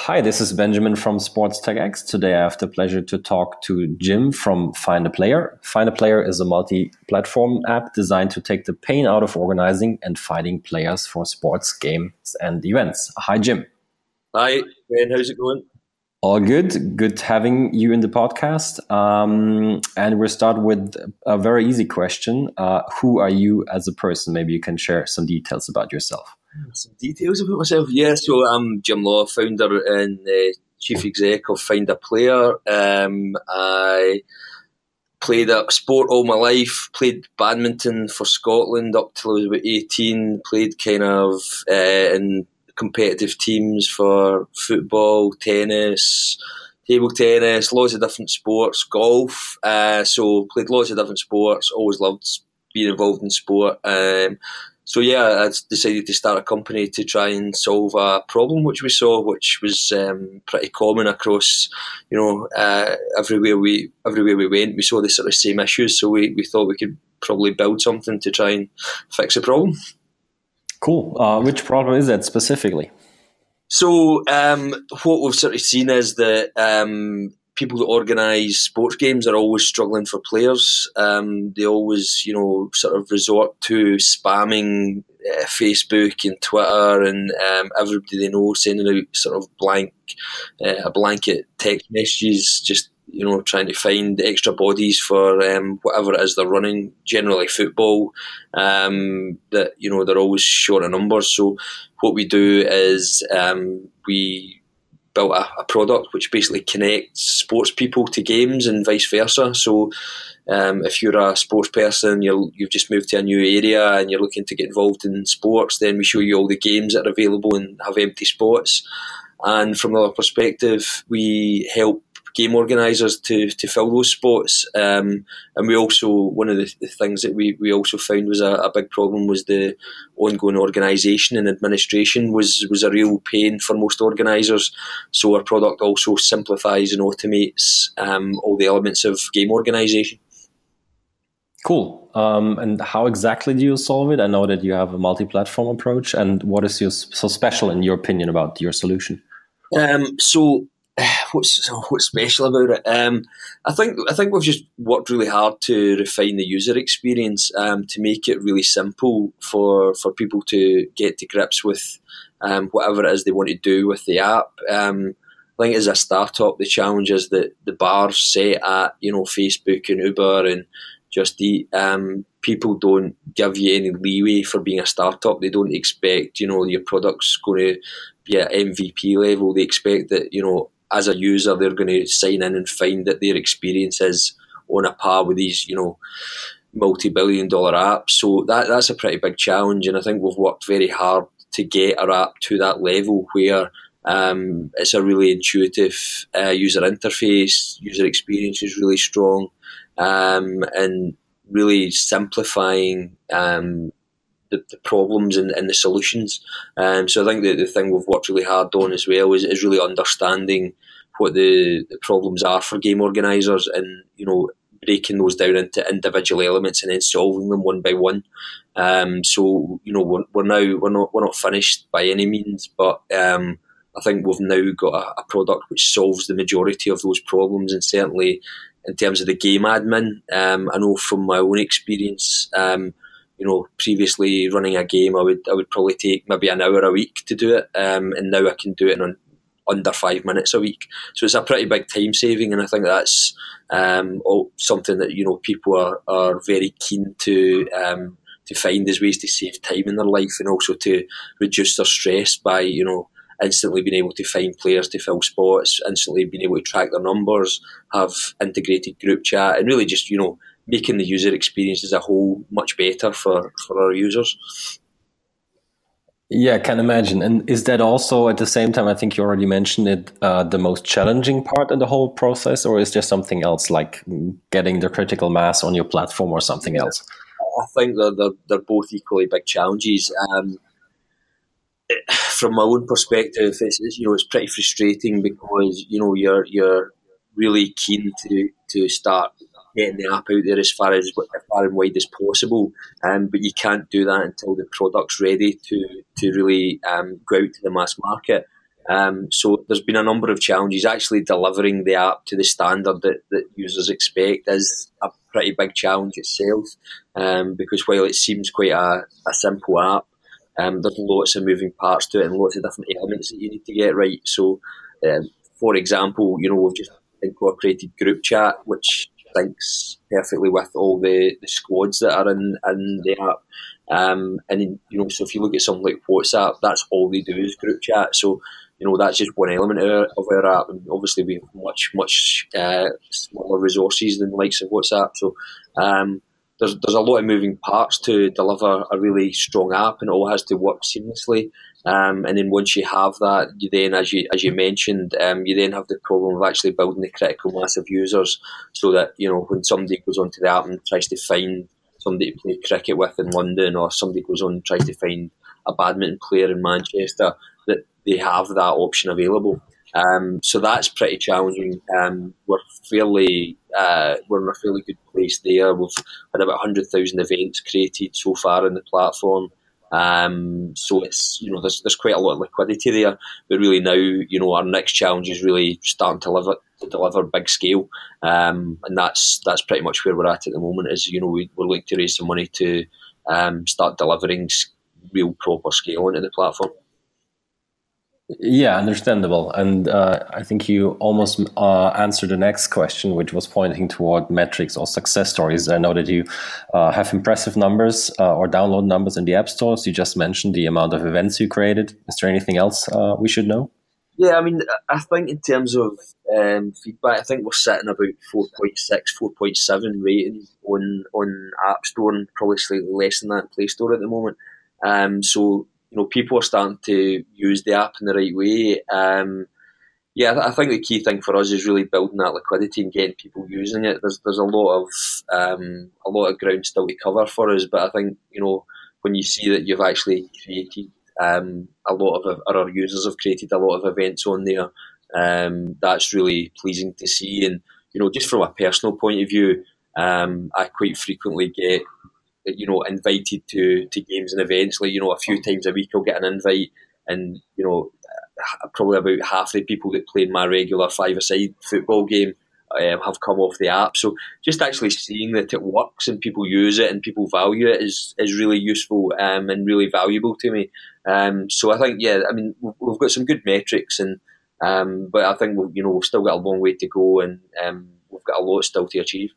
hi, this is Benjamin from SportsTechX. Today I have the pleasure to talk to Jim from Find a Player. Find a Player is a multi platform app designed to take the pain out of organizing and finding players for sports, games, and events. Hi, Jim. Hi, Ben. How's it going? All good. Good having you in the podcast. Um, and we'll start with a very easy question. Uh, who are you as a person? Maybe you can share some details about yourself. Some details about myself. Yeah, so I'm Jim Law, founder and uh, chief exec of Find a Player. Um, I played a sport all my life. Played badminton for Scotland up till I was about eighteen. Played kind of uh, in competitive teams for football, tennis, table tennis, lots of different sports, golf. Uh, so played lots of different sports. Always loved being involved in sport. Um, so yeah, I decided to start a company to try and solve a problem which we saw, which was um, pretty common across, you know, uh, everywhere we everywhere we went. We saw the sort of same issues, so we, we thought we could probably build something to try and fix the problem. Cool. Uh, which problem is that specifically? So, um, what we've sort of seen is that um, people that organise sports games are always struggling for players. Um, they always, you know, sort of resort to spamming uh, Facebook and Twitter and um, everybody they know sending out sort of blank, uh, blanket text messages, just you know, trying to find extra bodies for um, whatever it is they're running, generally football, um, that, you know, they're always short of numbers. So what we do is um, we built a, a, product which basically connects sports people to games and vice versa. So um, if you're a sports person, you have just moved to a new area and you're looking to get involved in sports, then we show you all the games that are available and have empty spots. And from other perspective, we help game organisers to, to fill those spots. Um, and we also, one of the, the, things that we, we also found was a, a big problem was the ongoing organisation and administration was, was a real pain for most organisers. So our product also simplifies and automates um, all the elements of game organisation. Cool. Um, and how exactly do you solve it? I know that you have a multi-platform approach. And what is your, so special in your opinion about your solution? Um, so what's what's special about it? Um, I think I think we've just worked really hard to refine the user experience um, to make it really simple for for people to get to grips with um, whatever it is they want to do with the app. Um, I think as a startup, the challenge is that the bars set at you know Facebook and Uber and Just Eat. Um, people don't give you any leeway for being a startup. They don't expect you know your product's going to be at MVP level. They expect that you know as a user, they're going to sign in and find that their experience is on a par with these, you know, multi-billion dollar apps. So that that's a pretty big challenge, and I think we've worked very hard to get our app to that level where um, it's a really intuitive uh, user interface, user experience is really strong, um, and really simplifying um, the, the problems and, and, the solutions. Um, so I think that the thing we've worked really hard on as well is, is really understanding what the, the problems are for game organisers and you know breaking those down into individual elements and then solving them one by one. Um, so you know we're, we're, now we're not we're not finished by any means, but um, I think we've now got a, a, product which solves the majority of those problems, and certainly in terms of the game admin, um, I know from my own experience. Um, you know, previously running a game, I would I would probably take maybe an hour a week to do it, um, and now I can do it in under five minutes a week. So it's a pretty big time saving, and I think that's um, something that you know people are, are very keen to um, to find as ways to save time in their life, and also to reduce their stress by you know instantly being able to find players to fill spots, instantly being able to track their numbers, have integrated group chat, and really just you know making the user experience as a whole much better for, for our users. Yeah, I can imagine. And is that also at the same time? I think you already mentioned it. Uh, the most challenging part in the whole process, or is there something else like getting the critical mass on your platform or something else? I think they're, they're, they're both equally big challenges. Um, from my own perspective, it's, it's, you know it's pretty frustrating because you know you're you're really keen to to start getting the app out there as far as as far and wide as possible. Um, but you can't do that until the product's ready to to really um, go out to the mass market. Um, so there's been a number of challenges. Actually, delivering the app to the standard that, that users expect is a pretty big challenge itself. Um, because while it seems quite a, a simple app, um, there's lots of moving parts to it and lots of different elements that you need to get right. So, um, for example, you know we've just incorporated group chat, which syncs perfectly with all the, the squads that are in, in the app. Um, and you know, so if you look at something like WhatsApp, that's all they do is group chat. So you know that's just one element of our, of our app, and obviously we have much much uh, smaller resources than the likes of WhatsApp. So um, there's there's a lot of moving parts to deliver a really strong app, and it all has to work seamlessly. Um, and then once you have that, you then, as you as you mentioned, um, you then have the problem of actually building the critical mass of users, so that you know when somebody goes onto the app and tries to find somebody to play cricket with in London, or somebody goes on and tries to find a badminton player in Manchester, that they have that option available. Um, so that's pretty challenging. Um, we're fairly uh, we're in a fairly good place there. We've had about hundred thousand events created so far in the platform. Um, so it's you know there's there's quite a lot of liquidity there, but really now you know our next challenge is really starting to deliver to deliver big scale, um, and that's that's pretty much where we're at at the moment. Is you know we, we're looking to raise some money to um, start delivering real proper scale into the platform. Yeah, understandable. And uh, I think you almost uh, answered the next question, which was pointing toward metrics or success stories. I know that you uh, have impressive numbers uh, or download numbers in the app stores. You just mentioned the amount of events you created. Is there anything else uh, we should know? Yeah, I mean, I think in terms of um, feedback, I think we're sitting about 4.6, 4.7 rating on on App Store and probably slightly less than that in Play Store at the moment. Um, so you know, people are starting to use the app in the right way. Um, yeah, I think the key thing for us is really building that liquidity and getting people using it. There's there's a lot of um, a lot of ground still to cover for us, but I think you know when you see that you've actually created um, a lot of our users have created a lot of events on there, um, that's really pleasing to see. And you know, just from a personal point of view, um, I quite frequently get you know invited to to games and events. Like you know, a few times a week I'll get an invite, and you know, probably about half the people that play in my regular five-a-side football game um, have come off the app. So just actually seeing that it works and people use it and people value it is is really useful um, and really valuable to me. Um, so I think yeah, I mean we've got some good metrics and um, but I think we've, you know we've still got a long way to go and um, we've got a lot still to achieve.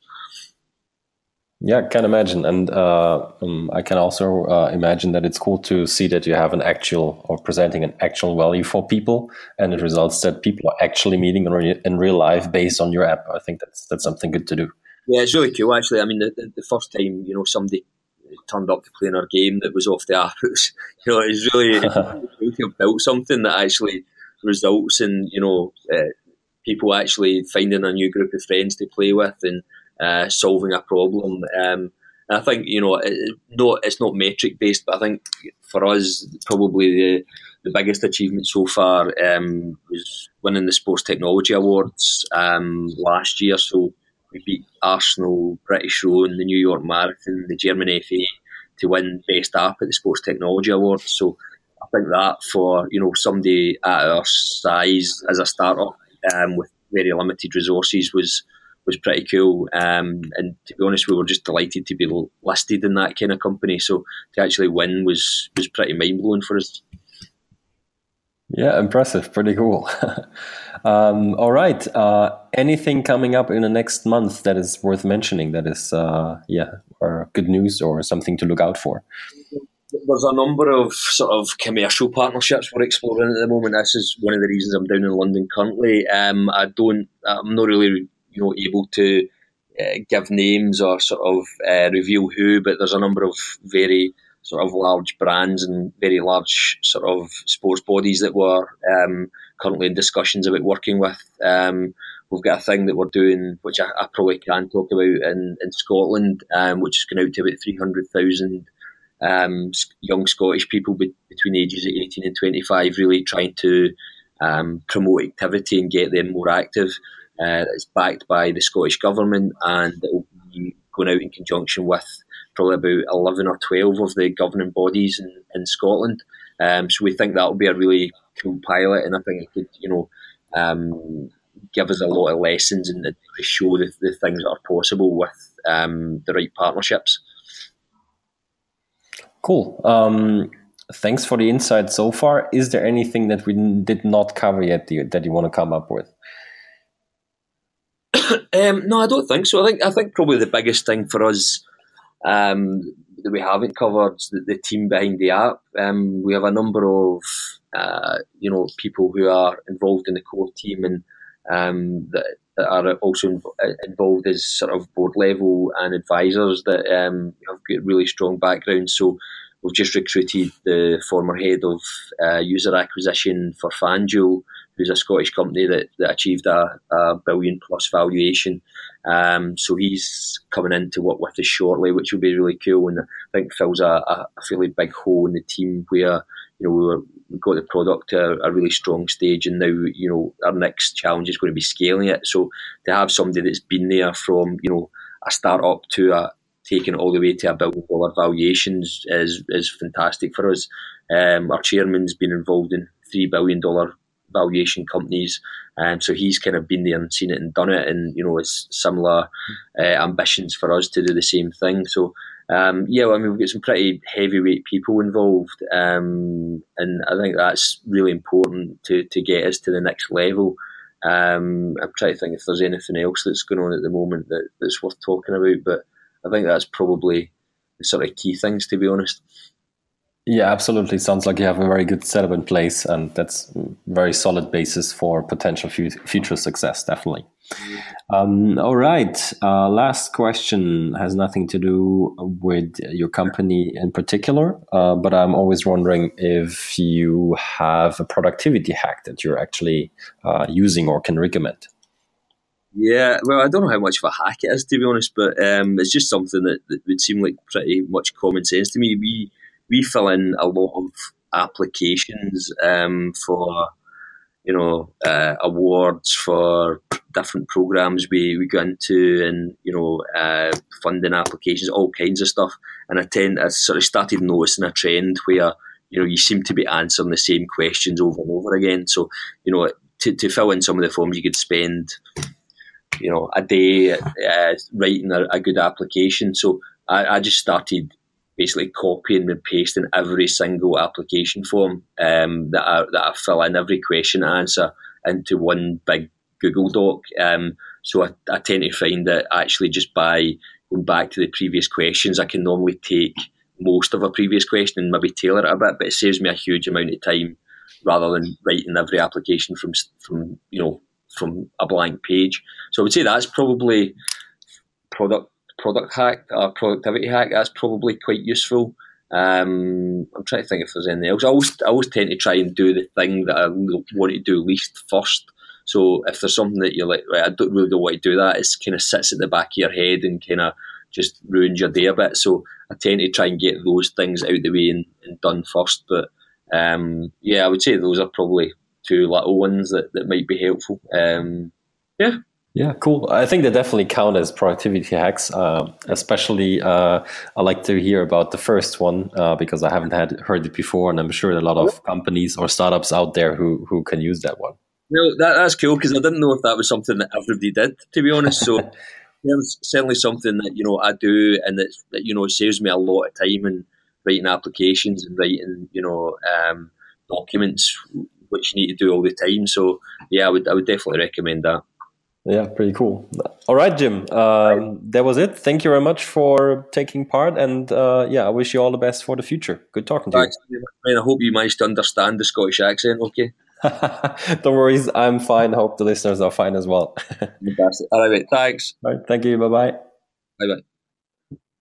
Yeah, I can imagine, and uh, um, I can also uh, imagine that it's cool to see that you have an actual or presenting an actual value for people, and it results that people are actually meeting in, re- in real life based on your app. I think that's that's something good to do. Yeah, it's really cool. Actually, I mean, the, the, the first time you know somebody turned up to play in our game that was off the app, it was, you know, it's really cool to have built something that actually results in you know uh, people actually finding a new group of friends to play with and uh, solving a problem. Um, I think you know, it, no, it's not metric based, but I think for us, probably the the biggest achievement so far um, was winning the Sports Technology Awards um, last year. So we beat Arsenal, British Rowing, the New York Marathon, the German FA to win Best App at the Sports Technology Awards. So I think that for you know somebody at our size as a startup um, with very limited resources was was pretty cool. Um, and to be honest, we were just delighted to be listed in that kind of company. So to actually win was was pretty mind blowing for us. Yeah, impressive. Pretty cool. um, all right. Uh, anything coming up in the next month that is worth mentioning? That is, uh, yeah, or good news or something to look out for. There's a number of sort of commercial partnerships we're exploring at the moment. This is one of the reasons I'm down in London currently. Um, I don't, I'm not really you know able to uh, give names or sort of uh, reveal who, but there's a number of very sort of large brands and very large sort of sports bodies that we're um, currently in discussions about working with. Um, we've got a thing that we're doing, which I, I probably can talk about in, in Scotland, um, which is going out to about 300,000 um, young Scottish people be, between ages of 18 and 25, really trying to um, promote activity and get them more active. Uh, backed by the Scottish Government and it will be going out in conjunction with probably about 11 or 12 of the governing bodies in, in Scotland. Um, so we think that will be a really cool pilot, and I think it could, you know, um, give us a lot of lessons and show the, the things that are possible with um, the right partnerships. Cool. Um, thanks for the insight so far. Is there anything that we did not cover yet that you want to come up with? um, no, I don't think so. I think I think probably the biggest thing for us um, that we haven't covered the, the team behind the app. Um, we have a number of uh, you know people who are involved in the core team and um, that, that, are also involved as sort of board level and advisors that um, have got really strong backgrounds. So we've just recruited the former head of uh, user acquisition for FanDuel, who's a Scottish company that, that achieved a, a billion plus valuation. Um, so he's coming in to work with us shortly, which will be really cool. And I think fills a, a fairly big hole in the team where you know we were we got the product to a, really strong stage, and now you know our next challenge is going to be scaling it. So to have somebody that's been there from you know a startup to a taking it all the way to a billion dollar valuations is is fantastic for us. Um, our chairman's been involved in three billion dollar valuation companies. Um, so he's kind of been there and seen it and done it, and you know, it's similar uh, ambitions for us to do the same thing. So um, yeah, well, I mean, we've got some pretty heavyweight people involved, um, and I think that's really important to, to get us to the next level. Um, I'm trying to think if there's anything else that's going on at the moment that, that's worth talking about, but I think that's probably the sort of key things, to be honest. Yeah, absolutely. Sounds like you have a very good setup in place, and that's very solid basis for potential future success. Definitely. Um, all right. Uh, last question has nothing to do with your company in particular, uh, but I'm always wondering if you have a productivity hack that you're actually uh, using or can recommend. Yeah, well, I don't know how much of a hack it is to be honest, but um, it's just something that, that would seem like pretty much common sense to me. We we fill in a lot of applications um, for you know uh, awards for different programs we, we go into and you know uh, funding applications all kinds of stuff. And I tend I sort of started noticing a trend where you know you seem to be answering the same questions over and over again. So you know to, to fill in some of the forms you could spend you know a day uh, writing a, a, good application. So I, I just started basically copying and pasting every single application form um, that I that I fill in every question answer into one big Google Doc. Um, so I, I, tend to find that actually just by going back to the previous questions, I can normally take most of a previous question and maybe tailor it a bit, but it saves me a huge amount of time rather than writing every application from from you know from a blank page. So I would say that's probably product product hack or productivity hack, that's probably quite useful. Um, I'm trying to think if there's anything else. I always, I always tend to try and do the thing that I want to do least first. So if there's something that you're like, right, I don't really don't want to do that, it kind of sits at the back of your head and kind of just ruins your day a bit. So I tend to try and get those things out the way and, and done first. But um, yeah, I would say those are probably two little ones that, that might be helpful. Um, yeah. Yeah, cool. I think they definitely count as productivity hacks. Uh, especially, uh, I like to hear about the first one uh, because I haven't had heard it before, and I'm sure a lot of companies or startups out there who who can use that one. Well, that, that's cool because I didn't know if that was something that everybody did. To be honest, so it's certainly something that you know I do, and that, that you know saves me a lot of time in writing applications and writing you know um, documents which you need to do all the time. So yeah, I would I would definitely recommend that. Yeah, pretty cool. All right, Jim. Um, that was it. Thank you very much for taking part, and uh, yeah, I wish you all the best for the future. Good talking to Thanks, you. Man, I hope you managed to understand the Scottish accent. Okay. Don't worry, I'm fine. I hope the listeners are fine as well. Fantastic. All right, mate. Thanks. All right. Thank you. Bye bye. Bye bye.